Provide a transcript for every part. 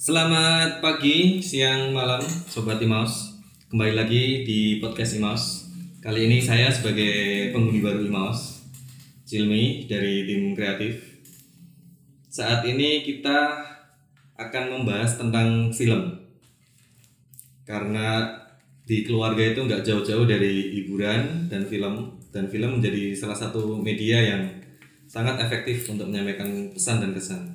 Selamat pagi, siang, malam, Sobat Imaus. Kembali lagi di podcast Imaus. Kali ini saya sebagai penghuni baru Imaus Cilmi dari tim kreatif. Saat ini kita akan membahas tentang film. Karena di keluarga itu nggak jauh-jauh dari hiburan dan film Dan film menjadi salah satu media yang sangat efektif untuk menyampaikan pesan dan kesan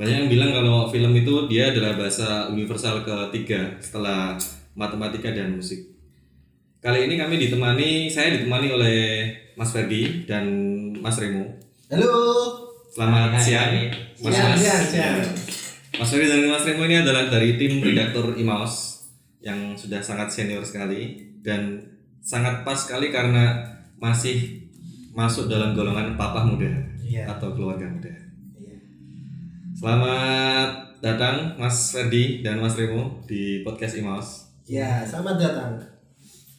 banyak yang bilang kalau film itu dia adalah bahasa universal ketiga setelah matematika dan musik. Kali ini kami ditemani, saya ditemani oleh Mas Ferdi dan Mas Remo. Halo. Selamat Hai, siang. hai. Mas Siang, Mas. siang, siang. Mas Ferdi dan Mas Remo ini adalah dari tim redaktor Imaos yang sudah sangat senior sekali dan sangat pas sekali karena masih masuk dalam golongan papa muda Iya. atau keluarga muda. Selamat datang Mas Ferdi dan Mas Remo di podcast Imaus. Ya, selamat datang.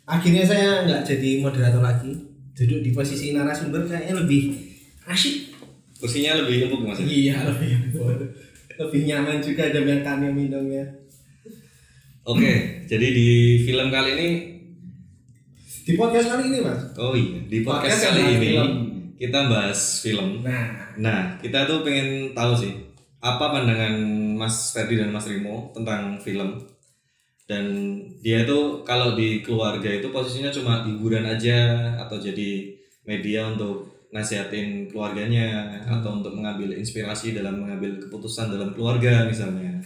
Akhirnya saya nggak jadi moderator lagi. Duduk di posisi narasumber kayaknya lebih asyik. Kursinya lebih empuk Mas. ya? Iya, lebih lebih nyaman juga ada makannya minumnya. Oke, jadi di film kali ini Di podcast kali ini, Mas. oh iya, di podcast, Podcast kali ini film. kita bahas film. Nah, Nah, kita tuh pengen tahu sih apa pandangan Mas Ferdi dan Mas Remo tentang film. Dan dia itu kalau di keluarga itu posisinya cuma hiburan aja atau jadi media untuk nasihatin keluarganya atau untuk mengambil inspirasi dalam mengambil keputusan dalam keluarga misalnya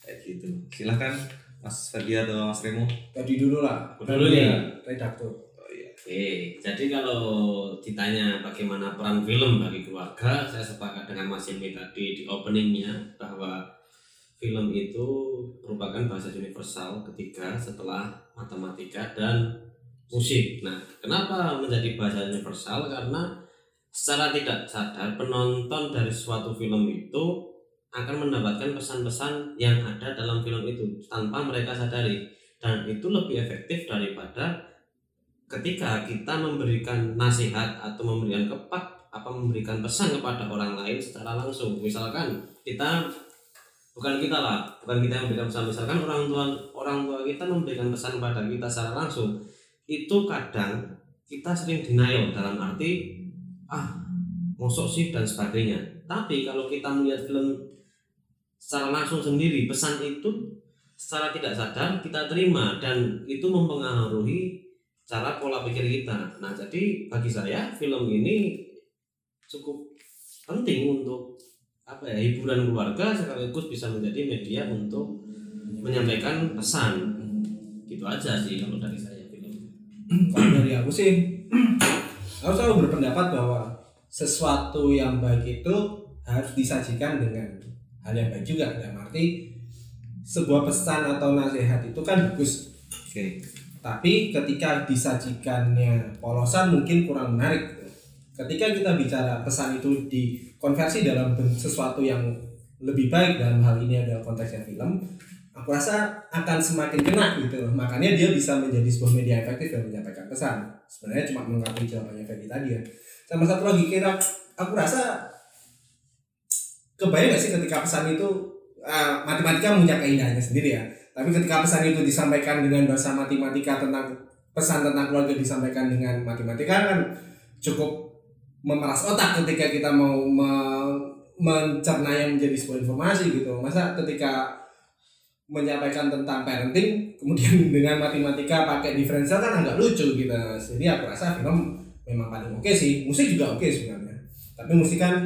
kayak gitu silahkan Mas Ferdi atau Mas Remo tadi dulu lah. Dulu nih. redaktur. Oke, jadi kalau ditanya bagaimana peran film bagi keluarga, saya sepakat dengan Mas Yemi tadi di openingnya bahwa film itu merupakan bahasa universal ketiga setelah matematika dan musik. Nah, kenapa menjadi bahasa universal? Karena secara tidak sadar penonton dari suatu film itu akan mendapatkan pesan-pesan yang ada dalam film itu tanpa mereka sadari dan itu lebih efektif daripada ketika kita memberikan nasihat atau memberikan kepak apa memberikan pesan kepada orang lain secara langsung. Misalkan kita bukan kita lah bukan kita yang memberikan pesan. Misalkan orang tua orang tua kita memberikan pesan kepada kita secara langsung itu kadang kita sering denial dalam arti ah mosok sih dan sebagainya. Tapi kalau kita melihat film secara langsung sendiri pesan itu secara tidak sadar kita terima dan itu mempengaruhi cara pola pikir kita. Nah, jadi bagi saya film ini cukup penting untuk apa ya hiburan keluarga sekaligus bisa menjadi media untuk menyampaikan pesan. Gitu aja sih kalau dari saya film. Kalau dari aku sih, aku selalu berpendapat bahwa sesuatu yang baik itu harus disajikan dengan hal yang baik juga. Dalam arti sebuah pesan atau nasihat itu kan bagus, oke tapi ketika disajikannya polosan mungkin kurang menarik. Ketika kita bicara pesan itu dikonversi dalam sesuatu yang lebih baik dalam hal ini adalah konteksnya film, aku rasa akan semakin kena gitu loh. Makanya dia bisa menjadi sebuah media efektif yang menyampaikan pesan. Sebenarnya cuma mengakui jawabannya Ferdi tadi ya. Sama satu lagi kira aku rasa kebayang gak sih ketika pesan itu ah, matematika punya keindahannya sendiri ya. Tapi ketika pesan itu disampaikan dengan bahasa matematika tentang pesan tentang keluarga disampaikan dengan matematika kan cukup memeras otak ketika kita mau me- mencerna yang menjadi sebuah informasi gitu. Masa ketika menyampaikan tentang parenting kemudian dengan matematika pakai diferensial kan agak lucu gitu. Jadi aku rasa film memang paling oke sih. Musik juga oke sebenarnya. Tapi musik kan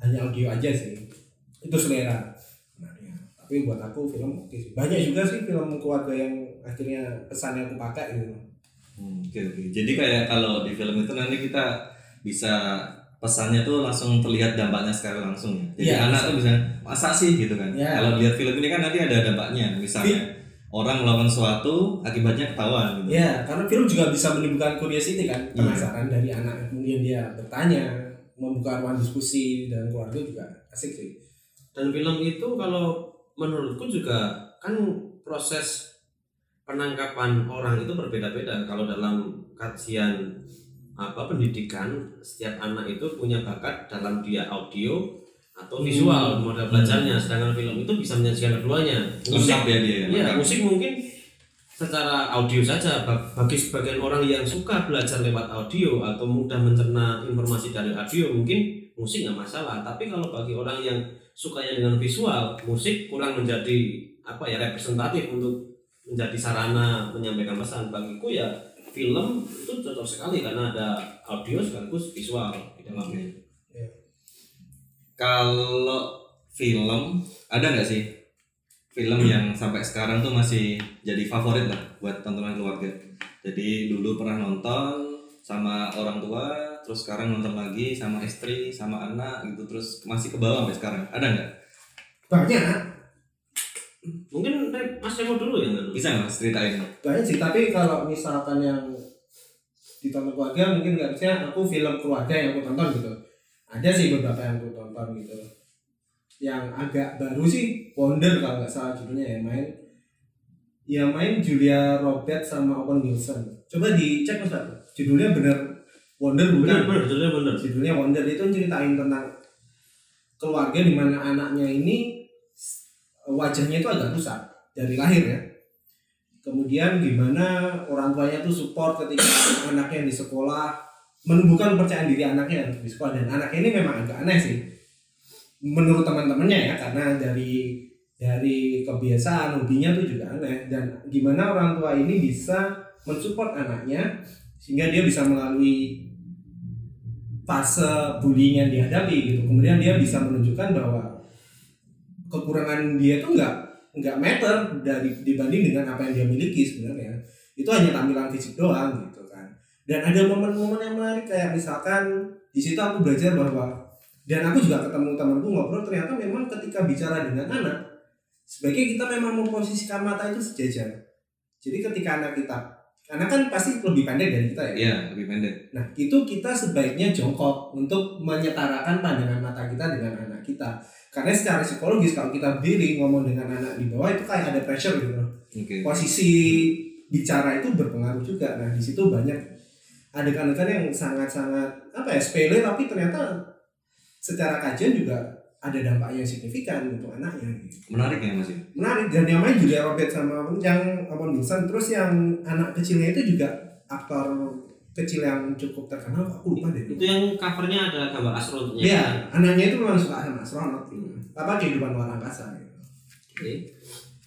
hanya audio aja sih. Itu selera. Tapi buat aku film oke sih. Banyak juga sih film keluarga yang akhirnya pesannya aku pakai gitu. Hmm, oke oke jadi kayak kalau di film itu nanti kita bisa pesannya tuh langsung terlihat dampaknya secara langsung ya jadi Iya, anak bisa. tuh bisa masa sih gitu kan Iya. kalau lihat film ini kan nanti ada dampaknya misalnya orang melakukan sesuatu akibatnya ketahuan gitu Ya, karena film juga bisa menimbulkan curiosity kan, Iya. penasaran dari anak. Kemudian dia bertanya, membuka ruang diskusi dan keluarga juga asik sih. Dan film itu kalau menurutku juga kan proses penangkapan orang itu berbeda-beda. Kalau dalam kajian apa pendidikan, setiap anak itu punya bakat dalam dia audio atau visual model belajarnya. Sedangkan film itu bisa menyajikan keduanya. Musik ya dia ya Iya, musik mungkin secara audio saja. Ba- bagi sebagian orang yang suka belajar lewat audio atau mudah mencerna informasi dari audio mungkin musik nggak masalah. Tapi kalau bagi orang yang sukanya dengan visual musik kurang menjadi apa ya representatif untuk menjadi sarana menyampaikan pesan. Bagiku ya film itu cocok sekali karena ada audio sekaligus visual di dalamnya. Kalau film ada nggak sih film yang sampai sekarang tuh masih jadi favorit lah buat tontonan keluarga. Jadi dulu pernah nonton sama orang tua, terus sekarang nonton lagi sama istri, sama anak gitu, terus masih ke bawah sampai sekarang. Ada nggak? banyak mungkin Mas Remo dulu yang anu. Bisa nggak Mas ceritain? banyak sih tapi kalau misalkan yang ditonton keluarga mungkin nggak bisa aku film keluarga yang aku tonton gitu ada sih beberapa yang aku tonton gitu yang agak baru sih Wonder kalau nggak salah judulnya yang main yang main Julia Robert sama Owen Wilson coba dicek mas judulnya bener Wonder benar bukan benar judulnya benar judulnya Wonder. Itu ceritain tentang keluarga di mana anaknya ini wajahnya itu agak rusak dari lahir ya. Kemudian gimana orang tuanya tuh support ketika anaknya di sekolah menumbuhkan kepercayaan diri anaknya di sekolah. Dan anaknya ini memang agak aneh sih menurut teman-temannya ya karena dari dari kebiasaan hobinya tuh juga aneh. Dan gimana orang tua ini bisa mensupport anaknya sehingga dia bisa melalui fase bullying yang dihadapi gitu. Kemudian dia bisa menunjukkan bahwa kekurangan dia tuh nggak nggak meter dari dibanding dengan apa yang dia miliki sebenarnya. Itu hanya tampilan fisik doang gitu kan. Dan ada momen-momen yang menarik kayak misalkan di situ aku belajar bahwa dan aku juga ketemu temanku ngobrol ternyata memang ketika bicara dengan anak sebaiknya kita memang memposisikan mata itu sejajar. Jadi ketika anak kita anak kan pasti lebih pendek dari kita ya Iya, lebih pendek. Nah, itu kita sebaiknya jongkok untuk menyetarakan pandangan mata kita dengan anak kita. Karena secara psikologis kalau kita berdiri ngomong dengan anak di bawah itu kayak ada pressure gitu. loh. Oke. Posisi bicara itu berpengaruh juga. Nah, di situ banyak adegan-adegan yang sangat-sangat apa ya sepele tapi ternyata secara kajian juga ada dampaknya yang signifikan untuk anaknya. gitu Menarik ya Mas ya? menarik dan yang main Julia Robert sama yang Owen Wilson terus yang anak kecilnya itu juga aktor kecil yang cukup terkenal aku lupa deh itu yang covernya ada gambar astronotnya Iya, anaknya itu memang suka sama astronot gitu. Apa kehidupan luar angkasa gitu. Oke.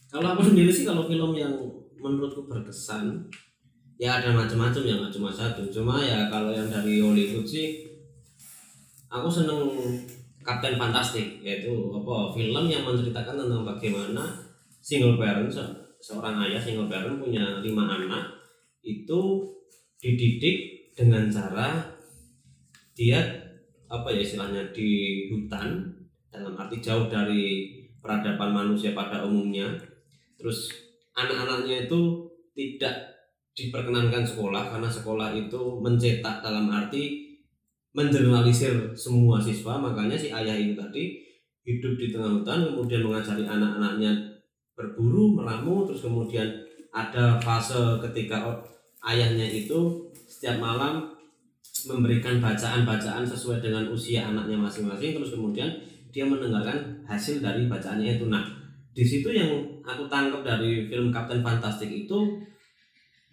Kalau aku sendiri sih kalau film yang menurutku berkesan ya ada macam-macam ya nggak cuma satu. Cuma ya kalau yang dari Hollywood sih aku seneng Captain Fantastic yaitu apa film yang menceritakan tentang bagaimana single parent se- seorang ayah single parent punya lima anak itu dididik dengan cara dia apa ya istilahnya di hutan dalam arti jauh dari peradaban manusia pada umumnya. Terus anak-anaknya itu tidak diperkenankan sekolah karena sekolah itu mencetak dalam arti menjernalisir semua siswa makanya si ayah itu tadi hidup di tengah hutan kemudian mengajari anak-anaknya berburu meramu terus kemudian ada fase ketika ayahnya itu setiap malam memberikan bacaan-bacaan sesuai dengan usia anaknya masing-masing terus kemudian dia mendengarkan hasil dari bacaannya itu. Nah di situ yang aku tangkap dari film Captain Fantastic itu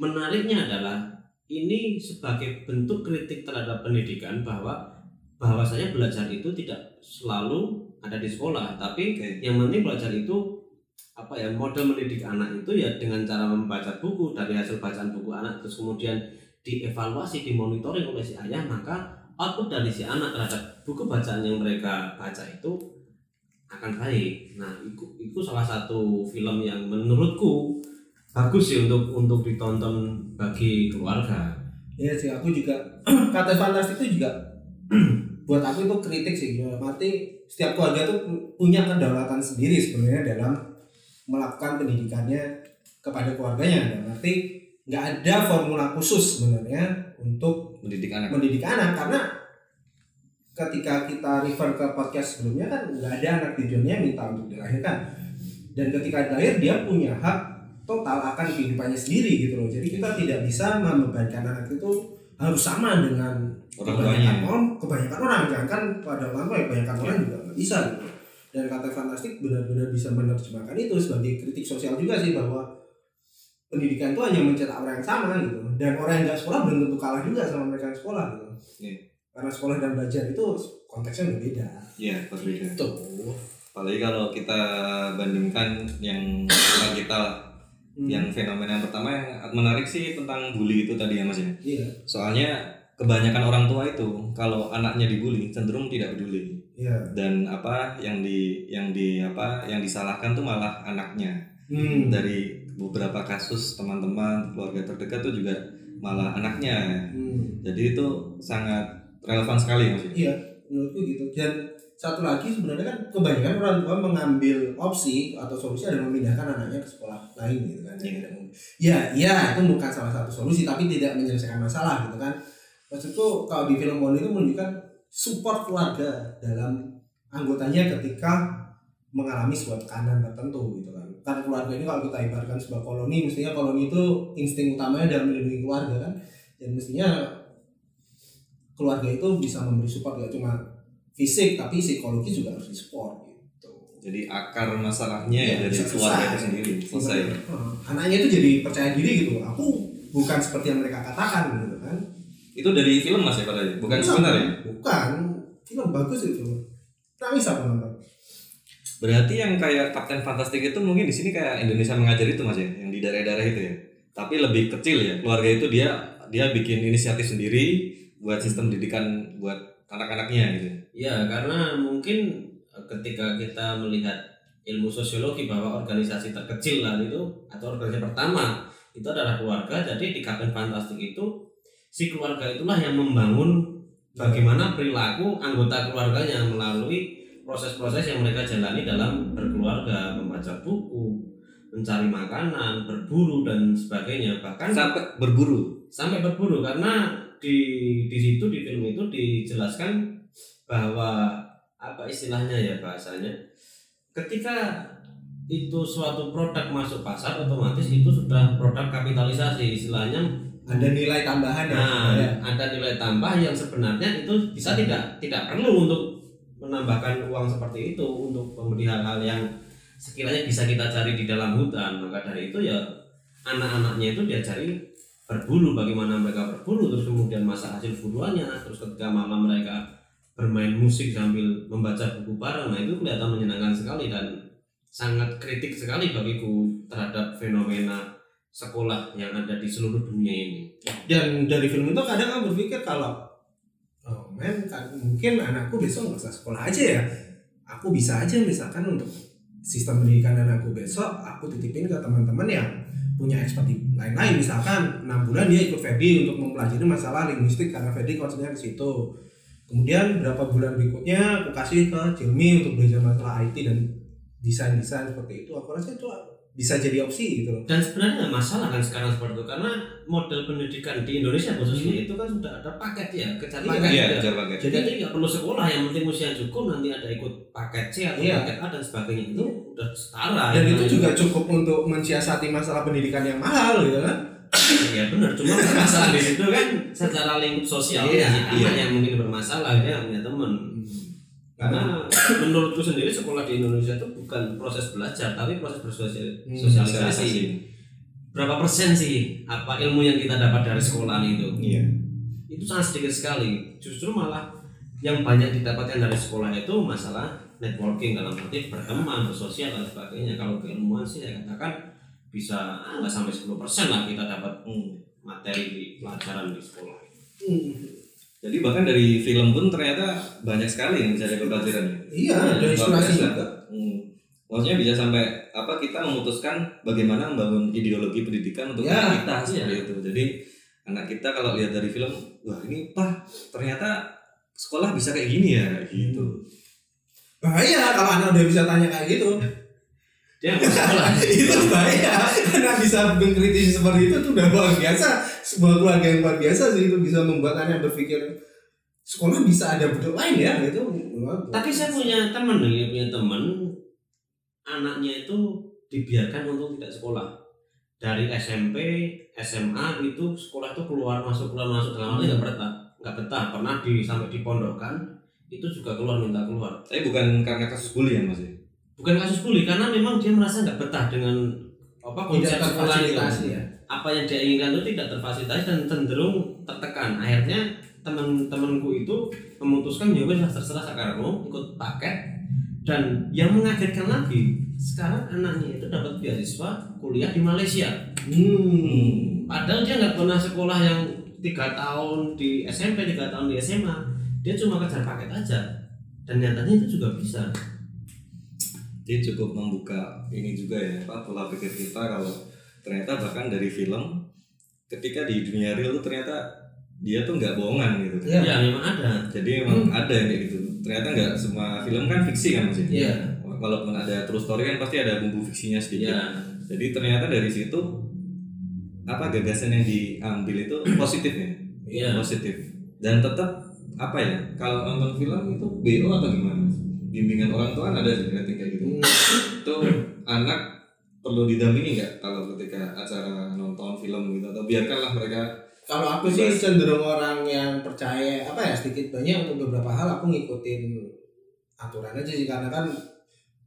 menariknya adalah ini sebagai bentuk kritik terhadap pendidikan bahwa bahwasanya belajar itu tidak selalu ada di sekolah tapi Oke. yang penting belajar itu apa ya model mendidik anak itu ya dengan cara membaca buku dari hasil bacaan buku anak terus kemudian dievaluasi dimonitoring oleh si ayah maka output dari si anak terhadap buku bacaan yang mereka baca itu akan baik nah itu itu salah satu film yang menurutku bagus sih untuk untuk ditonton bagi keluarga Iya sih, aku juga kata fantastik itu juga buat aku itu kritik sih. Dalam arti setiap keluarga tuh punya kedaulatan sendiri sebenarnya dalam melakukan pendidikannya kepada keluarganya. Dalam arti nggak ada formula khusus sebenarnya untuk Mendidik anak. mendidik anak karena ketika kita refer ke podcast sebelumnya kan nggak ada anak di dunia minta untuk dilahirkan dan ketika dilahir dia punya hak total akan kehidupannya sendiri gitu loh jadi kita tidak bisa membebankan anak itu harus sama dengan Orang kebanyakan tuanya. orang kebanyakan orang jangan kan pada orang tua ya kebanyakan orang juga nggak bisa gitu dan kata fantastik benar-benar bisa menerjemahkan itu sebagai kritik sosial juga sih bahwa pendidikan itu hanya mencetak orang yang sama gitu dan orang yang nggak sekolah belum tentu kalah juga sama mereka yang sekolah gitu Iya. karena sekolah dan belajar itu konteksnya berbeda Iya, berbeda. itu Apalagi kalau kita bandingkan yang kita lah. Hmm. Yang fenomena yang pertama yang menarik sih tentang bully itu tadi ya Mas ya. iya Soalnya kebanyakan orang tua itu kalau anaknya dibully cenderung tidak peduli iya dan apa yang di yang di apa yang disalahkan tuh malah anaknya. hmm. Dari beberapa kasus teman-teman keluarga terdekat tuh juga malah anaknya. Hmm. Jadi itu sangat relevan sekali Mas. ya. Iya, menurutku gitu. Dan satu lagi sebenarnya kan kebanyakan orang tua mengambil opsi atau solusi adalah memindahkan anaknya ke sekolah lain gitu kan. Iya. Tidak mungkin. Ya, iya itu bukan salah satu solusi tapi tidak menyelesaikan masalah gitu kan. Maksudku kalau di film Wonder itu menunjukkan support keluarga dalam anggotanya ketika mengalami sebuah tekanan tertentu gitu kan. Kan keluarga ini kalau kita ibaratkan sebuah koloni, mestinya koloni itu insting utamanya adalah melindungi keluarga kan. Dan mestinya keluarga itu bisa memberi support gak cuma fisik tapi psikologi juga harus disupport gitu. Jadi akar masalahnya ya dari bisa keluarga itu sendiri selesai. Heeh. Anaknya itu jadi percaya diri gitu. Aku bukan seperti yang mereka katakan gitu kan. Itu dari film Mas ya padahal, bukan Bukan. sebentar ya? Bukan. Film bagus itu. Nangis aku nonton. Berarti yang kayak Kapten Fantastik itu mungkin di sini kayak Indonesia mengajar itu Mas ya, yang di daerah-daerah itu ya. Tapi lebih kecil ya. Keluarga itu dia dia bikin inisiatif sendiri buat sistem pendidikan buat anak-anaknya gitu. Ya, karena mungkin eh, ketika kita melihat ilmu sosiologi bahwa organisasi terkecil lah itu atau organisasi pertama itu adalah keluarga. Jadi di Kapten Fantastik itu si keluarga itulah yang membangun bagaimana perilaku anggota keluarganya melalui proses-proses yang mereka jalani dalam berkeluarga, membaca buku, mencari makanan, berburu dan sebagainya. Bahkan Sampai berburu. sampai berburu karena di di situ di film itu dijelaskan bahwa apa istilahnya ya bahasanya ketika itu suatu produk masuk pasar otomatis itu sudah produk kapitalisasi istilahnya Ada nilai tambahan ya. nah Ya. ada nilai tambah yang sebenarnya itu bisa tidak tidak perlu untuk menambahkan uang seperti itu untuk membeli hal-hal yang sekiranya bisa kita cari di dalam hutan maka dari itu ya anak-anaknya itu diajari berburu bagaimana mereka berburu terus kemudian masak hasil buruannya terus ketika malam mereka bermain musik sambil membaca buku bareng nah itu kelihatan menyenangkan sekali dan sangat kritik sekali bagiku terhadap fenomena sekolah yang ada di seluruh dunia ini. Dan dari film itu kadang aku berpikir kalau oh men kan mungkin anakku besok nggak usah sekolah aja ya. Aku bisa aja misalkan untuk sistem pendidikan anakku besok aku titipin ke teman-teman yang punya expertise lain-lain. Misalkan enam bulan dia ikut Fedi untuk mempelajari masalah linguistik karena Fedi konsennya ke situ kemudian berapa bulan berikutnya aku kasih ke Cilmi untuk belajar masalah IT dan desain-desain seperti itu aku rasa itu bisa jadi opsi gitu loh dan sebenarnya nggak masalah kan sekarang seperti itu karena model pendidikan di Indonesia khususnya itu kan sudah ada paket ya kejar Iya, paket Iya, ya. kejar paket. jadi nggak perlu sekolah yang penting usia cukup nanti ada ikut paket C atau Iya. paket A dan sebagainya itu udah setara dan ya. itu juga cukup untuk mensiasati masalah pendidikan yang mahal gitu kan ya benar. Cuma masalah di situ kan secara lingkup sosial Iya, ya, iya. yang mungkin bermasalah dia punya teman. Karena menurutku sendiri sekolah di Indonesia itu bukan proses belajar tapi proses Hmm, bersosialisasi berapa persen sih? Apa ilmu yang kita dapat dari sekolah itu? Iya. itu sangat sedikit sekali. Justru malah yang banyak didapatkan dari sekolah itu masalah networking dalam arti berteman bersosial dan sebagainya. Kalau keilmuan sih saya katakan bisa nggak sampai 10% lah kita dapat Hmm. materi di pelajaran di sekolah Jadi bahkan dari film pun ternyata banyak sekali yang bisa dapat pelajaran. iya Luar ada inspirasi juga Hmm. Maksudnya bisa sampai apa kita memutuskan bagaimana membangun ideologi pendidikan untuk Ya, kita seperti iya. itu. Jadi anak kita kalau lihat dari film, wah ini pak ternyata sekolah bisa kayak gini ya gitu. bahaya kalau anak udah bisa tanya kayak gitu dia nggak sekolah. Itu bahaya. Karena bisa mengkritisi seperti itu tuh udah luar biasa. Sebuah keluarga yang luar biasa sih itu bisa membuat anak berpikir sekolah bisa ada bentuk lain ya? Itu tapi saya punya teman nih punya teman. Anaknya itu dibiarkan untuk tidak sekolah. Dari SMP SMA itu sekolah itu keluar masuk keluar masuk. Dalam arti nggak betah nggak betah. Pernah di sampai dipondokkan itu juga keluar minta keluar. Tapi bukan karena kasus bully ya mas ya? Bukan kasus bully karena memang dia merasa nggak betah dengan apa konsep sekolah itu. ya. Apa yang dia inginkan itu tidak terfasilitasi dan cenderung tertekan. Akhirnya teman-temanku itu memutuskan ya wes terserah sakarmu ikut paket. Dan yang mengagetkan lagi sekarang anaknya itu dapat beasiswa kuliah di Malaysia. Hmm. padahal dia nggak pernah sekolah yang tiga tahun di SMP tiga tahun di SMA dia cuma kejar paket aja. Dan nyatanya itu juga bisa Dia cukup membuka ini juga ya apa pola pikir kita kalau ternyata bahkan dari film ketika di dunia real tuh ternyata dia tuh nggak bohongan gitu. Iya. ya memang ada Jadi emang ada yang kayak gitu. Ternyata nggak semua film kan fiksi kan maksudnya. Iya. Walaupun ada true story kan pasti ada bumbu fiksinya sedikit. ya Jadi ternyata dari situ apa gagasan yang diambil itu positif ya, Iya. positif. Dan tetap apa ya? Kalau nonton film itu BO atau gimana? Bimbingan orang tua kan ada sih kayak gitu. Itu anak perlu didampingi nggak kalau ketika acara nonton film gitu? Atau biarkanlah mereka Kalau aku sih cenderung orang yang percaya apa ya sedikit banyak untuk beberapa hal aku ngikutin aturan aja sih. Karena kan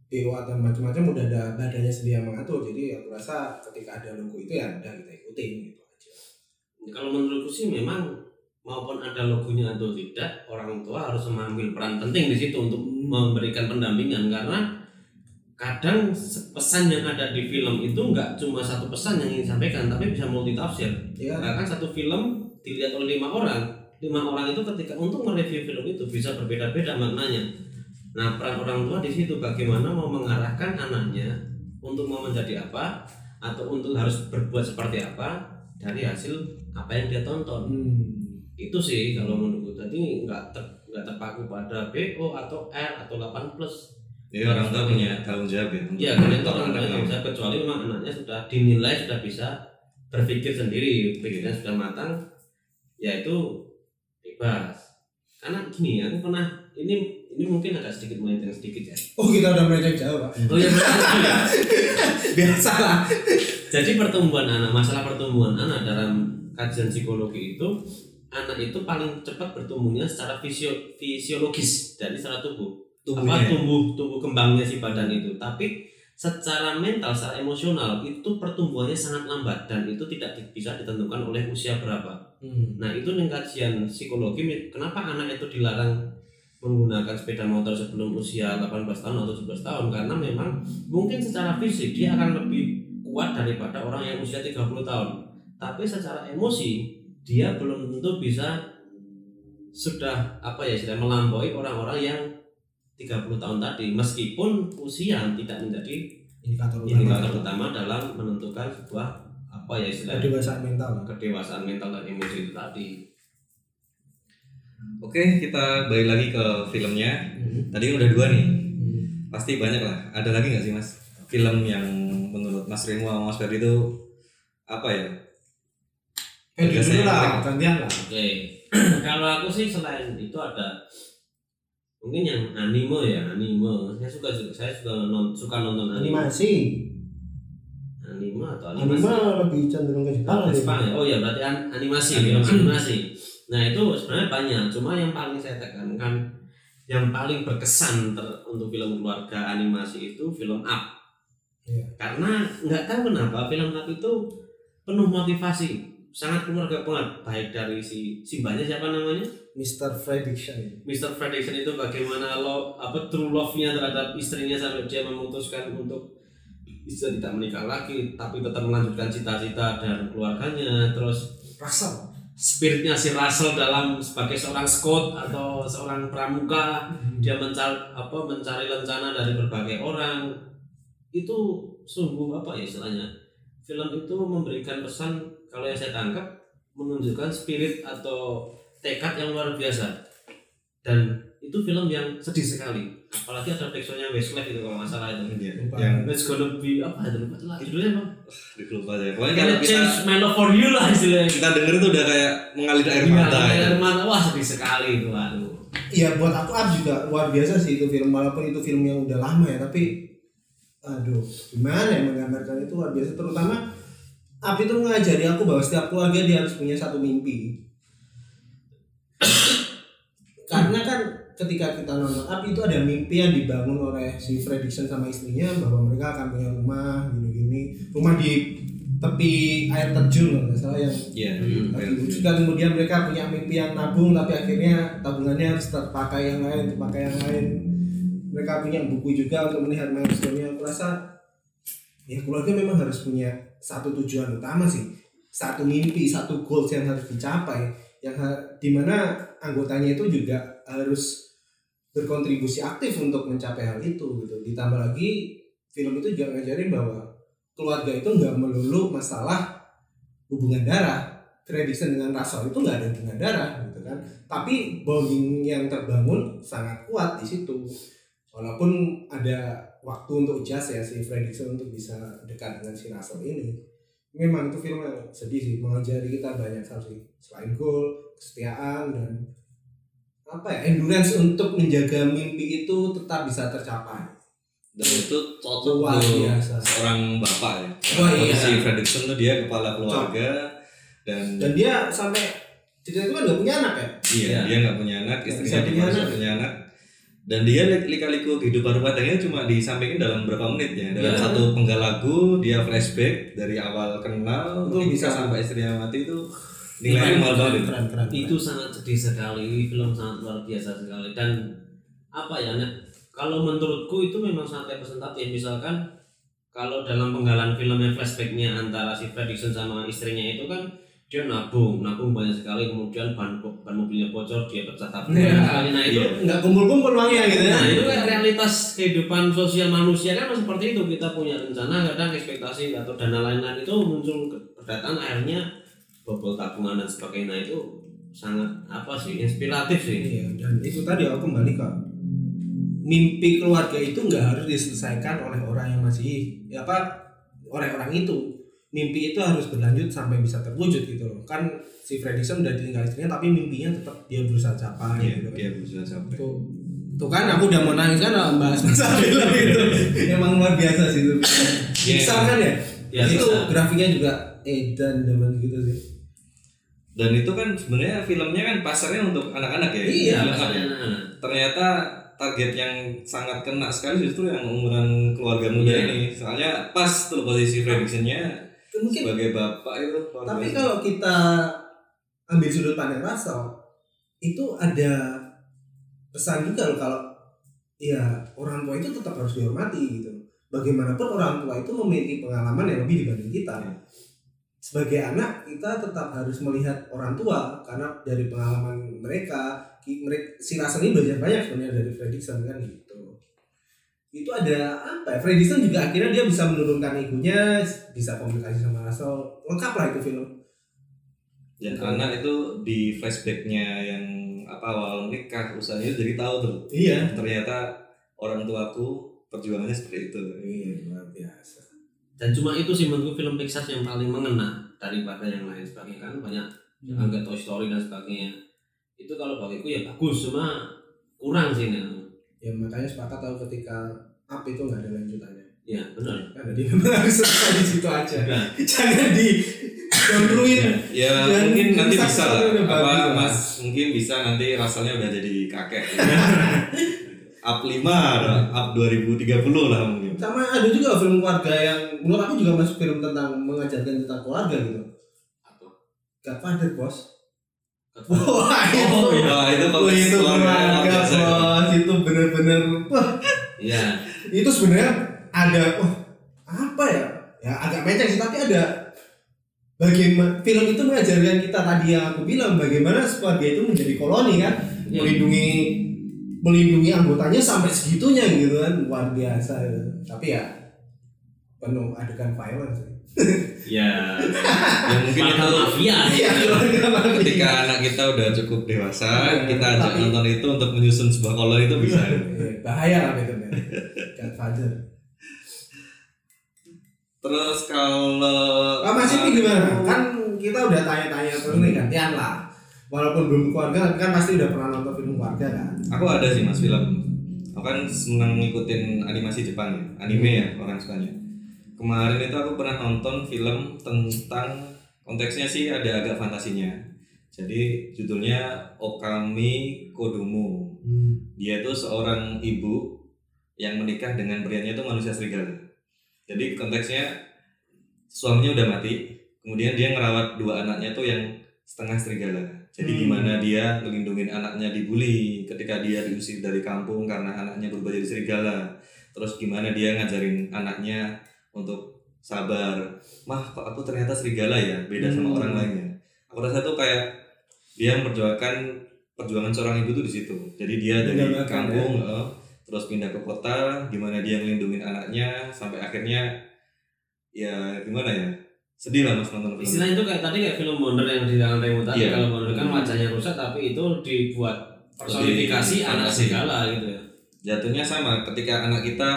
BO atau macam-macam udah ada badannya sendiri yang mengatur. Jadi aku rasa ketika ada logo itu ya udah kita ikutin gitu aja. kalau menurutku sih memang maupun ada logonya atau tidak orang tua harus mengambil peran penting di situ untuk memberikan pendampingan karena kadang pesan yang ada di film itu nggak cuma satu pesan yang ingin disampaikan tapi bisa multi tafsir Ya, bahkan satu film dilihat oleh lima orang lima orang itu ketika untuk mereview film itu bisa berbeda-beda maknanya. Nah peran orang tua di situ bagaimana mau mengarahkan anaknya untuk mau menjadi apa atau untuk harus berbuat seperti apa dari hasil apa yang dia tonton. Hmm. itu sih kalau menurutku. Tadi nggak nggak terpaku pada BO atau R atau 8 plus ya orang tua punya tanggung jawab ya. untuk ya kalian tuh orang anaknya. bisa kecuali memang anaknya sudah dinilai sudah bisa berpikir sendiri pikirnya sudah matang ya itu bebas karena gini aku pernah ini ini mungkin agak sedikit melenceng sedikit ya Oh kita udah melenceng jauh pak. oh iya. Biasa lah. jadi pertumbuhan anak masalah pertumbuhan anak dalam kajian psikologi itu anak itu paling cepat bertumbuhnya secara fisio, fisiologis dari secara tubuh Tubuhnya apa ya? tumbuh tumbuh kembangnya si badan itu. Tapi secara mental secara emosional itu pertumbuhannya sangat lambat dan itu tidak bisa ditentukan oleh usia berapa. Hmm. nah itu nih kajian psikologi kenapa anak itu dilarang menggunakan sepeda motor sebelum usia 18 tahun atau 11 tahun? Karena memang mungkin secara fisik dia akan lebih kuat daripada orang yang usia 30 tahun. Tapi secara emosi dia belum tentu bisa sudah apa ya sudah melampaui orang-orang yang 30 tahun tadi meskipun usia tidak menjadi Indikator indikator utama. utama dalam menentukan sebuah apa ya istilahnya Kedewasaan mental. kedewasaan mental dan emosi itu tadi Oke, kita balik lagi ke filmnya. Hmm. Tadi kan udah dua nih. Hmm. Pasti banyak lah. Ada lagi nggak sih mas? Film yang menurut Mas Remo sama Mas Ferdi itu apa ya? Eh dulu Biasanya lah, mereka- gantian lah. Oke, kalau aku sih selain itu ada mungkin yang anime ya anime. Saya suka juga saya suka non, suka nonton anime. Animasi. Anime atau Anime animasi? lebih cenderung ke Jepang. Oh. Jepang ya? Oh ya berarti an- animasi, Animasi. animasi. Nah itu sebenarnya banyak. Cuma yang paling saya tekankan, yang paling berkesan ter- untuk film keluarga animasi itu film Up. Iya. Karena nggak tahu kenapa film Up itu penuh motivasi, sangat keluarga banget. Baik dari si simbanya siapa namanya? Mr. Prediction. Mr. Prediction itu bagaimana lo apa true love-nya terhadap istrinya sampai dia memutuskan untuk bisa tidak menikah lagi tapi tetap melanjutkan cita-cita dan keluarganya terus Russell. spiritnya si Russell dalam sebagai seorang scout atau seorang pramuka dia mencari apa mencari lencana dari berbagai orang itu sungguh apa ya istilahnya film itu memberikan pesan kalau yang saya tangkap menunjukkan spirit atau tekad yang luar biasa dan itu film yang sedih sekali apalagi ada backsoundnya Westlife itu kalau nggak salah itu Lupa. yang It's gonna be apa itu lupa lah judulnya? Aduh, lupa aja. Pokoknya kalau kita change my love for you lah istilahnya. kita denger itu udah kayak mengalir air Iya, mata. air ya. mata wah sedih sekali itu aduh. Iya buat aku Up juga luar biasa sih itu film walaupun itu film yang udah lama ya tapi aduh gimana ya menggambarkan itu luar biasa terutama Up itu mengajari aku bahwa setiap keluarga dia harus punya satu mimpi. Karena kan ketika kita nonton Up itu ada mimpi yang dibangun oleh si Fredrickson sama istrinya bahwa mereka akan punya rumah gini-gini, rumah di tepi air terjun kalau nggak salah yang harus diwujudkan kemudian mereka punya mimpi yang nabung tapi akhirnya tabungannya harus terpakai yang lain terpakai yang lain. Mereka punya buku juga untuk melihat milestone-nya. Aku rasa ya keluarga memang harus punya satu tujuan utama sih. Satu mimpi satu goals yang harus dicapai yang di mana anggotanya itu juga harus berkontribusi aktif untuk mencapai hal itu gitu. Ditambah lagi film itu juga ngajarin bahwa keluarga itu nggak melulu masalah hubungan darah. Fredrickson dengan Russell itu nggak ada hubungan darah gitu kan. Tapi bonding yang terbangun sangat kuat di situ. Walaupun ada waktu untuk adjust ya si Fredrickson untuk bisa dekat dengan si Russell ini memang itu film yang sedih sih mengajari kita banyak hal sih selain goal kesetiaan dan apa ya endurance untuk menjaga mimpi itu tetap bisa tercapai Dan itu cocok Luar untuk biasa. seorang bapak ya. Oh, iya. Si Fredrickson tuh dia kepala keluarga dan dan dia sampai cerita itu kan nggak punya anak ya Iya, Iya. dia nggak punya anak, istrinya punya juga anak. punya anak. Dan dia li- lika-liku kehidupan rumah tangganya cuma disampaikan dalam berapa menit ya. Dalam Iya. satu penggal lagu dia flashback dari awal kenal Itu bisa sampai istrinya mati itu nilainya mahal banget. itu. keren keren itu sangat sedih sekali film sangat luar biasa sekali dan apa ya Nek? kalau menurutku itu memang sangat representatif misalkan kalau dalam penggalan filmnya flashbacknya antara si Fredrickson sama istrinya itu kan dia nabung nabung banyak sekali kemudian ban ban mobilnya bocor dia pecah tabung Iya. sekali. nah itu Iya. nggak kumpul-kumpul uangnya gitu ya Nah itu kan realitas kehidupan sosial manusia kan seperti itu kita punya rencana kadang ekspektasi atau dana lain-lain itu muncul berdatangan akhirnya bobol tabungan dan sebagainya Nah, itu sangat apa sih inspiratif sih Iya, dan itu tadi aku kembali ke mimpi keluarga itu nggak harus diselesaikan oleh orang yang masih ya apa orang-orang itu mimpi itu harus berlanjut sampai bisa terwujud gitu loh kan si Fredrickson udah ditinggal istrinya tapi mimpinya tetap dia berusaha capai Iya, gitu kan. dia bisa sampai. tuh tuh kan aku udah mau nangis kan membahas masalah film itu emang luar biasa sih itu. Pixar kan ya, Ya, itu Pixar. grafiknya juga edan zaman gitu sih Dan itu kan sebenarnya filmnya kan pasarnya untuk anak-anak ya. Iya, nah, Ternyata target yang sangat kena sekali justru yang umuran keluarga muda Iya. ini. Soalnya pas tuh posisi Fredricksonnya mungkin sebagai bapak itu. Tapi kalau kita ambil sudut pandang Russell, itu ada pesan juga loh kalau ya orang tua itu tetap harus dihormati gitu. Bagaimanapun orang tua itu memiliki pengalaman yang lebih dibanding kita. Sebagai anak kita tetap harus melihat orang tua karena dari pengalaman mereka, mereka si Russell ini belajar banyak sebenarnya dari Fredrickson kan gitu. Itu ada apa ya? Fredrickson juga akhirnya dia bisa menurunkan egonya, bisa komunikasi sama Russell. Lengkap lah itu film. dan anak itu di flashbacknya yang apa awal nikah usahanya itu jadi tahu tuh Iya. ternyata orang tuaku perjuangannya seperti itu Iya, luar biasa. dan cuma itu sih menurutku film Pixar yang paling mengena daripada yang lain sebagainya kan banyak Hmm. angga Toy Story dan sebagainya itu kalau bagiku ya bagus cuma kurang sih nah. Ya makanya sepakat tahu ketika up itu nggak ada lanjutannya. ya benar Karena dia memang harus selesai di situ aja. Nah. Jangan di downruin. ya Dan mungkin nanti bisa lah apa mas mungkin bisa nanti rasanya udah jadi kakek up 5 up 2030 lah mungkin Sama ada juga film keluarga yang menurut aku juga masuk film tentang mengajarkan tentang keluarga gitu. apa Godfather bos. Wah itu, Oh, iya. Wah, itu Wah, itu ya. bos. Itu bener-bener wah ya itu sebenarnya ada oh apa ya ya agak meceng sih tapi ada bagaimana film itu mengajarkan kita tadi yang aku bilang bagaimana keluarga itu menjadi koloni kan Ya. melindungi melindungi anggotanya sampai segitunya gitu kan luar biasa tapi ya penuh adegan violence ya. Ya mungkin Keluarga itu. mafia. Iya mafia. ketika anak kita udah cukup dewasa Iya, kita ajak tapi- nonton itu untuk menyusun sebuah koloni itu bisa. Iya, bahaya lah itu kan Godfather terus kalau Ah, Mas ini gimana? Kan kita udah tanya-tanya terus nih gantian lah. Walaupun belum keluarga kan pasti udah pernah nonton film keluarga kan. aku ada sih mas film. Aku kan senang ngikutin animasi Jepang ya anime ya orang sukanya kemarin itu aku pernah nonton film tentang konteksnya sih ada agak fantasinya Jadi judulnya Okami Kodomo. Dia itu seorang ibu yang menikah dengan prianya itu manusia serigala. Jadi konteksnya suaminya udah mati, kemudian dia ngerawat dua anaknya tuh yang setengah serigala. Jadi Hmm. gimana dia ngelindungin anaknya dibully ketika dia diusir dari kampung karena anaknya berubah jadi serigala. Terus gimana dia ngajarin anaknya untuk sabar. Mah, kok aku ternyata serigala ya, beda sama Hmm. orang lainnya. Aku rasa tuh kayak dia memperjuangkan perjuangan seorang ibu tuh di situ. Jadi dia dari Menggambarkan, kampung eh, terus pindah ke kota, gimana dia ngelindungin anaknya sampai akhirnya ya gimana ya? Sedih lah Mas nonton film. Istilahnya itu kayak tadi kayak film Wonder yang di dalam Remo tadi Iya. kalau Wonder kan Hmm. wajahnya rusak tapi itu dibuat personifikasi anak segala gitu ya. Jatuhnya sama ketika anak kita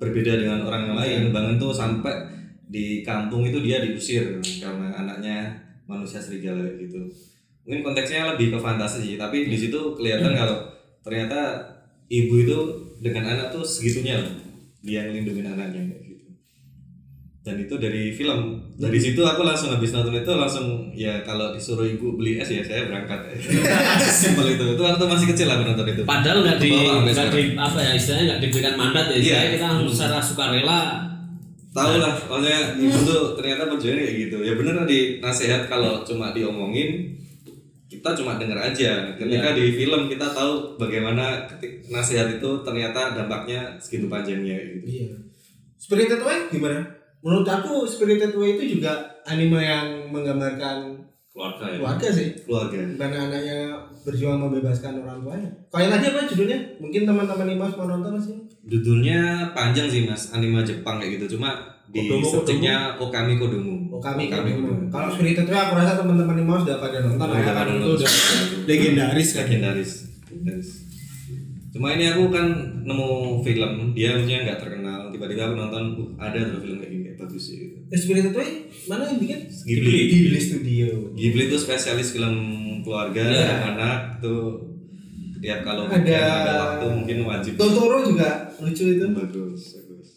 berbeda dengan orang yang lain, banget tuh sampai di kampung itu dia diusir karena anaknya manusia serigala gitu. Mungkin konteksnya lebih ke fantasi sih, tapi di situ kelihatan kalau ternyata ibu itu dengan anak tuh segitunya dia ngelindungin anaknya. Dan itu dari film. Dari situ aku langsung habis nonton itu langsung ya kalau disuruh ibu beli es ya saya berangkat. Simpel itu. Itu waktu masih kecil aku nonton itu. Padahal nggak di, nggak di apa ya istilahnya nggak diberikan mandat ya. Iya. Istilahnya kita langsung Hmm. secara sukarela tahu lah soalnya ibu tuh ternyata perjuangannya kayak gitu ya bener tadi nasihat kalau cuma diomongin kita cuma denger aja ketika di film kita tahu bagaimana ketik nasihat itu ternyata dampaknya segitu panjangnya gitu Iya. Spirited Away gimana? Menurut aku Spirited Away itu juga anime yang menggambarkan keluarga ya. keluarga sih. keluarga Gimana anaknya berjuang membebaskan orang tuanya. Kayak lagi apa judulnya? Mungkin teman-teman Imas mau nonton sih. judulnya panjang sih mas anime Jepang kayak gitu cuma di searchingnya Okami Kodomo Oh kami Okami Kodomo Kalau Spirited Away aku rasa teman-teman Imas udah pada nonton ya pada kan itu nonton. udah legendaris kan. legendaris cuma ini aku kan nemu film dia maksudnya nggak terkenal tiba-tiba aku nonton uh, ada tuh film bagus sih gitu. Eh, Spirited Away mana yang bikin? Ghibli. Ghibli Studio. Ghibli itu spesialis film keluarga Iya. anak tuh tiap kalau Ada- ada waktu mungkin wajib Totoro juga lucu itu. bagus bagus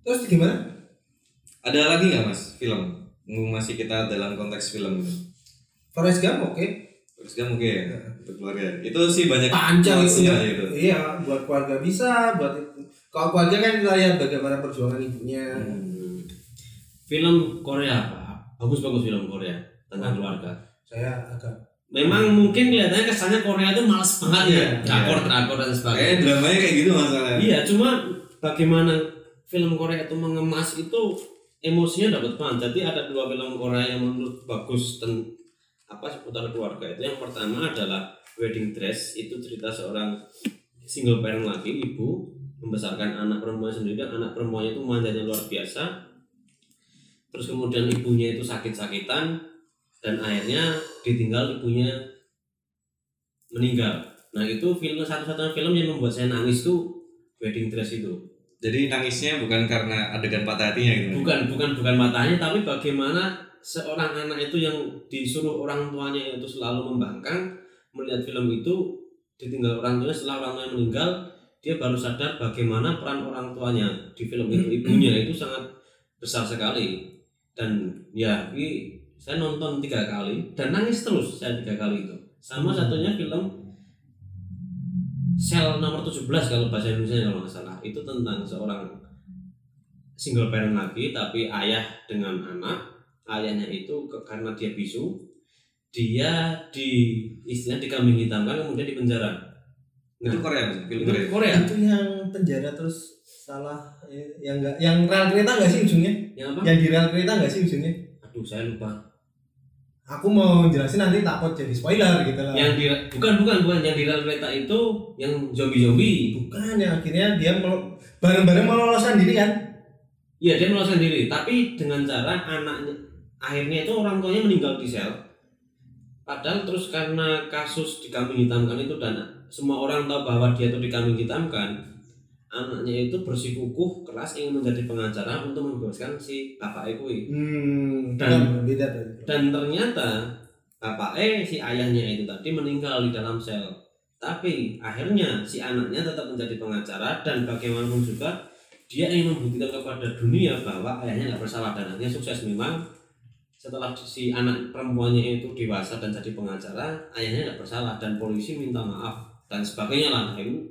Terus gimana? ada lagi nggak mas film masih kita dalam konteks film Forrest Gump oke. terus kan mungkin ya untuk keluarga itu sih banyak panjang itu quotesnya ya. gitu Iya, buat keluarga bisa, buat kalau keluarga kan lihat bagaimana perjuangan ibunya. Hmm. Film Korea apa? Bagus-bagus film Korea tentang keluarga. Saya agak Memang mungkin kelihatannya kesannya Korea itu males banget ya, Iya. drakor, drakor dan kayak sebagainya. dramanya kayak gitu masalahnya Iya, cuma bagaimana film Korea itu mengemas itu emosinya dapat banget. Jadi ada dua film Korea yang menurut bagus dan apa seputar keluarga itu. Yang pertama adalah Wedding Dress itu cerita seorang single parent lagi ibu membesarkan anak perempuan sendiri dan anak perempuannya itu manjanya luar biasa. Terus kemudian ibunya itu sakit-sakitan dan akhirnya ditinggal ibunya meninggal. Nah itu film satu-satunya film yang membuat saya nangis tuh Wedding Dress itu. jadi nangisnya bukan karena adegan patah hatinya gitu bukan bukan bukan matanya tapi bagaimana seorang anak itu yang disuruh orang tuanya itu selalu membangkang melihat film itu ditinggal orang tuanya setelah orang tuanya meninggal dia baru sadar bagaimana peran orang tuanya di film itu ibunya itu sangat besar sekali. Dan ya ini saya nonton tiga kali dan nangis terus saya tiga kali itu. Sama satunya film Sel nomor 17 kalau bahasa Indonesia kalau nggak salah. Itu tentang seorang single parent lagi tapi ayah dengan anak. Ayahnya itu karena dia bisu dia di istilahnya dikambing hitamkan kemudian dipenjara itu Korea mas film itu Korea Korea itu yang penjara terus salah eh, yang enggak yang rel kereta enggak sih ujungnya? yang apa Yang di rel kereta enggak sih ujungnya? aduh saya lupa Aku mau jelasin nanti takut jadi spoiler gitu lah. yang di bukan bukan bukan yang di rel kereta itu yang zombie zombie bukan yang akhirnya dia mel- bareng-bareng meloloskan diri kan? Iya dia meloloskan diri, tapi dengan cara anaknya akhirnya itu orang tuanya meninggal di sel. Padahal terus karena kasus dikambing hitamkan itu dan semua orang tahu bahwa dia itu dikambing hitamkan, anaknya itu bersikukuh keras ingin menjadi pengacara untuk membebaskan si bapak Ekui. Hmm, Dan- beda. Dan ternyata bapak E si ayahnya itu tadi meninggal di dalam sel. Tapi akhirnya si anaknya tetap menjadi pengacara dan bagaimanapun juga dia ingin membuktikan kepada dunia bahwa ayahnya nggak bersalah dan akhirnya sukses memang setelah si anak perempuannya itu dewasa dan jadi pengacara ayahnya nggak bersalah dan polisi minta maaf dan sebagainya lah. Itu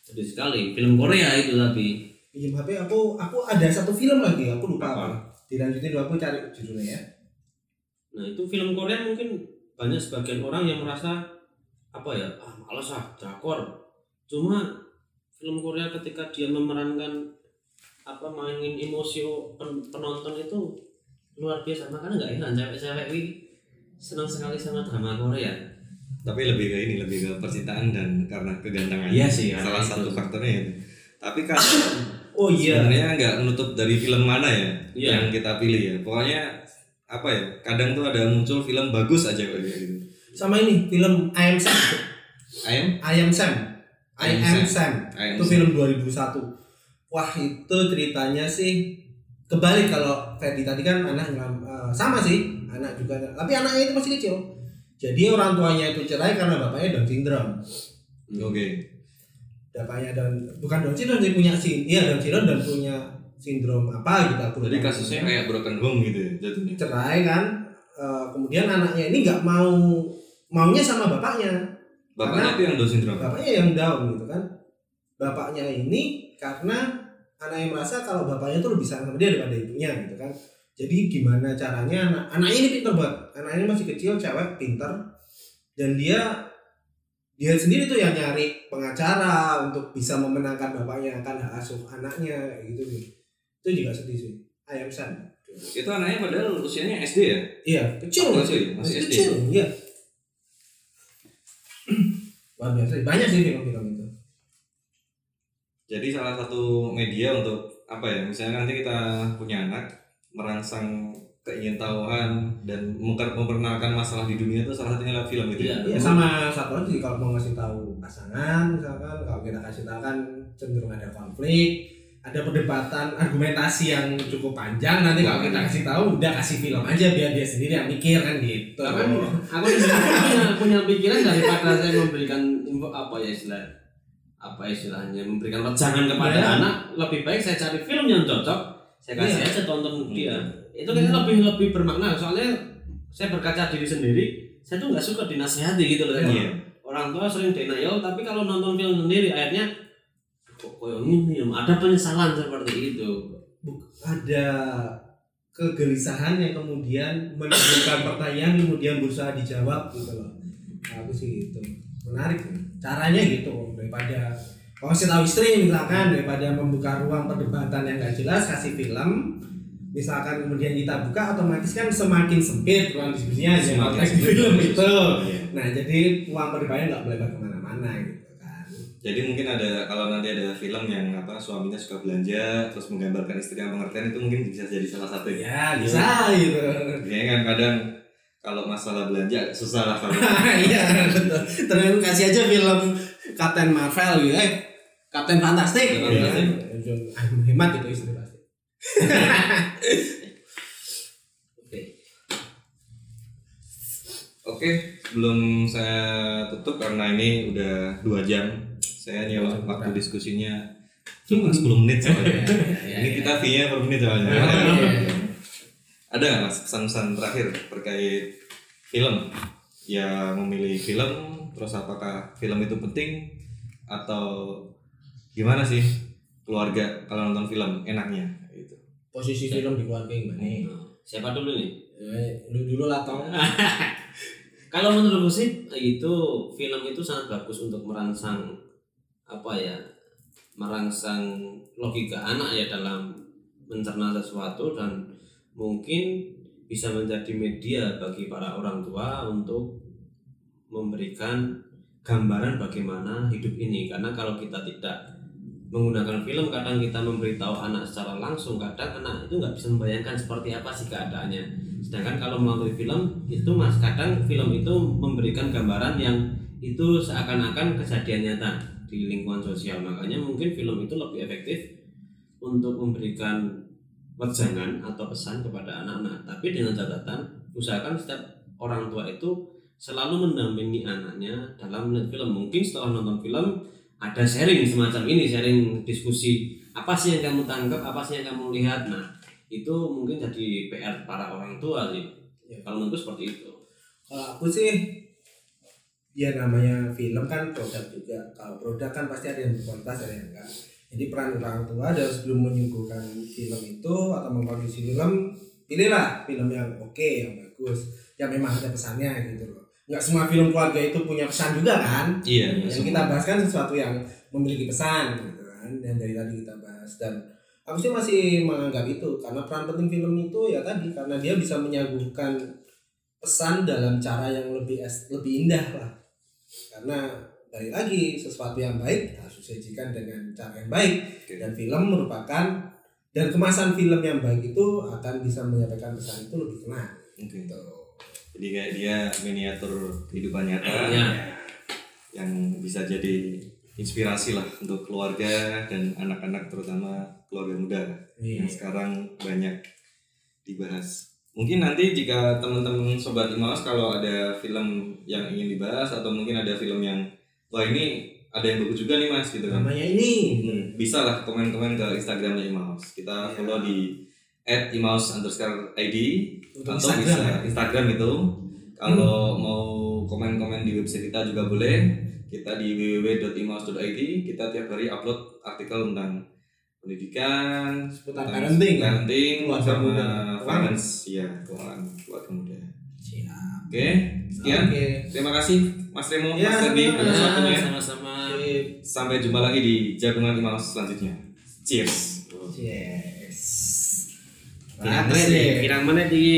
sedih sekali. Film Korea itu tapi Pinjam HP aku aku ada satu film lagi aku lupa. Apa? Dilanjutin dulu aku cari judulnya ya. nah itu film Korea mungkin banyak sebagian orang yang merasa apa ya ah males ah drakor. Cuma film Korea ketika dia memerankan apa mainin emosi pen- penonton itu luar biasa. Makanya nggak heran cewek-cewek ini senang sekali sama drama Korea tapi lebih ke ini lebih ke percintaan dan karena kegantengan Iya sih, salah satu faktornya itu tapi kan Oh iya. sebenarnya nggak menutup dari film mana ya Iya. yang kita pilih ya pokoknya apa ya kadang tuh ada muncul film bagus aja kayak gitu Sama ini film I Am Sam. ayam I Am Sam. I I Am Am Sam. Sam. Itu film 2001. Wah, itu ceritanya sih kebalik kalau Ferdi tadi kan anak eh, sama sih, anak juga tapi anaknya itu masih kecil. Jadi orang tuanya itu cerai karena bapaknya Down syndrome. oke. Bapaknya Down bukan Down syndrome dia punya sin, iya Down syndrome dan punya sindrom apa gitu aku jadi kasusnya kayak broken home gitu ya jatuhnya? Cerai kan Eh, kemudian anaknya ini nggak mau maunya sama bapaknya. Bapaknya itu yang Down syndrome? bapaknya yang down gitu kan. Bapaknya ini karena anaknya merasa kalau bapaknya tuh lebih sayang sama dia daripada ibunya gitu kan jadi gimana caranya? Anak anaknya ini pinter banget. Anaknya masih kecil cewek pinter. Dan dia dia sendiri tuh yang nyari pengacara untuk bisa memenangkan bapaknya kan hak asuh anaknya gitu sih. Itu juga sedih sih. Ayam san itu anaknya padahal usianya SD ya? Iya kecil Oh, masih, masih- masih SD. kecil iya. Luar biasa banyak sih film-film itu. Jadi salah satu media untuk apa ya? Misalnya nanti kita punya anak merangsang keingintahuan dan memper- memperkenalkan masalah di dunia itu salah satunya lewat film itu. Iya. Iya sama satu lagi kalau mau ngasih tahu pasangan misalkan kalau kita kasih tahu kan cenderung ada konflik ada perdebatan argumentasi yang cukup panjang nanti kalau kita kasih tahu udah kasih film aja biar dia sendiri yang mikir kan gitu Tapi aku punya, punya pikiran daripada saya memberikan info apa ya istilah apa istilahnya memberikan wejangan kepada Iya. anak lebih baik saya cari film yang cocok saya kasih Iya. aja tonton dia itu kan lebih lebih bermakna. Soalnya saya berkaca diri sendiri saya tuh nggak suka dinasihati gitu loh. Iya. orang tua sering denial tapi kalau nonton film sendiri akhirnya kok koyo ini ada penyesalan seperti itu. Ada kegelisahan yang kemudian menimbulkan pertanyaan kemudian berusaha dijawab gitu loh. Nah, aku sih gitu. Menarik caranya gitu daripada kasih tahu istri misalkan daripada membuka ruang perdebatan yang gak jelas kasih film misalkan kemudian kita buka otomatis kan semakin sempit ruang diskusinya Semakin di sempit. film itu Iya. nah jadi ruang perdebatannya nggak boleh ke mana-mana gitu kan Jadi mungkin ada kalau nanti ada film yang apa suaminya suka belanja terus menggambarkan istri yang pengertian itu mungkin bisa jadi salah satu ya. ya bisa gitu Kayaknya kan kadang kalau masalah belanja susah lah kalau Iya betul. Terus kasih aja film Captain Marvel gitu, eh Captain Fantastic. Captain Fantastic. Iya. Ah, Hemat itu istri pasti. oke Oke, sebelum saya tutup karena ini udah dua jam, saya nyewa waktu diskusinya cuma 10 menit soalnya. ini kita fee-nya per menit soalnya. Ada nggak mas pesan-pesan terakhir terkait film? Ya memilih film, terus apakah film itu penting atau gimana sih keluarga kalau nonton film enaknya? Gitu. Posisi film di keluarga gimana? Nah, siapa dulu nih Eh, lu dulu lah tong. Kalau menurutku sih itu film itu sangat bagus untuk merangsang apa ya merangsang logika anak ya dalam mencerna sesuatu dan mungkin bisa menjadi media bagi para orang tua untuk memberikan gambaran bagaimana hidup ini karena kalau kita tidak menggunakan film kadang kita memberitahu anak secara langsung kadang anak itu nggak bisa membayangkan seperti apa sih keadaannya. Sedangkan kalau melalui film itu mas kadang film itu memberikan gambaran yang itu seakan-akan kejadian nyata di lingkungan sosial. Makanya mungkin film itu lebih efektif untuk memberikan wejangan atau pesan kepada anak-anak. Tapi dengan catatan usahakan setiap orang tua itu selalu mendampingi anaknya dalam melihat film. Mungkin setelah nonton film ada sharing semacam ini sharing diskusi apa sih yang kamu tangkap apa sih yang kamu lihat nah itu mungkin jadi PR para orang tua sih Ya. kalau menurutku seperti itu Kalau aku sih ya namanya film kan produk juga. Kalau produk kan pasti ada yang berkualitas ada yang enggak. Jadi peran orang tua adalah sebelum menyuguhkan film itu atau mengproduksi film, pilihlah film yang oke, yang bagus, yang memang ada pesannya gitu loh. Nggak semua film keluarga itu punya pesan juga kan? Iya, yang kita bahas kan sesuatu yang memiliki pesan gitu kan yang dari tadi kita bahas dan aku sih masih menganggap itu karena peran penting film itu ya tadi karena dia bisa menyuguhkan pesan dalam cara yang lebih es- lebih indah lah karena balik lagi sesuatu yang baik harus disajikan dengan cara yang baik Oke. dan film merupakan dan kemasan film yang baik itu akan bisa menyampaikan pesan itu lebih kena Oke. gitu. Jadi kayak dia miniatur kehidupan nyata ya yang bisa jadi inspirasi lah untuk keluarga dan anak-anak terutama keluarga muda Iya. yang sekarang banyak dibahas. Mungkin nanti jika teman-teman sobat Imaus kalau ada film yang ingin dibahas atau mungkin ada film yang wah ini ada yang bagus juga nih mas gitu kan. namanya ini Hmm, bisa lah komen-komen ke Instagramnya Imaus. Kita follow di @imaus underscore id Untuk atau Instagram bisa ya? Instagram itu. Kalau mau komen-komen di website kita juga boleh. Kita di www.imaus.id kita tiap hari upload artikel tentang pendidikan, Seputar tentang parenting, ya? parenting Keluarga sama muda. finance, ya keuangan keluarga muda. siap Oke, sekian. Oke. Terima kasih Mas Remo, Ya, Mas atas waktunya. sama-sama. Sampai jumpa lagi di jagungan Imaus selanjutnya. Cheers. Yes. Mana di? Pirang mana di?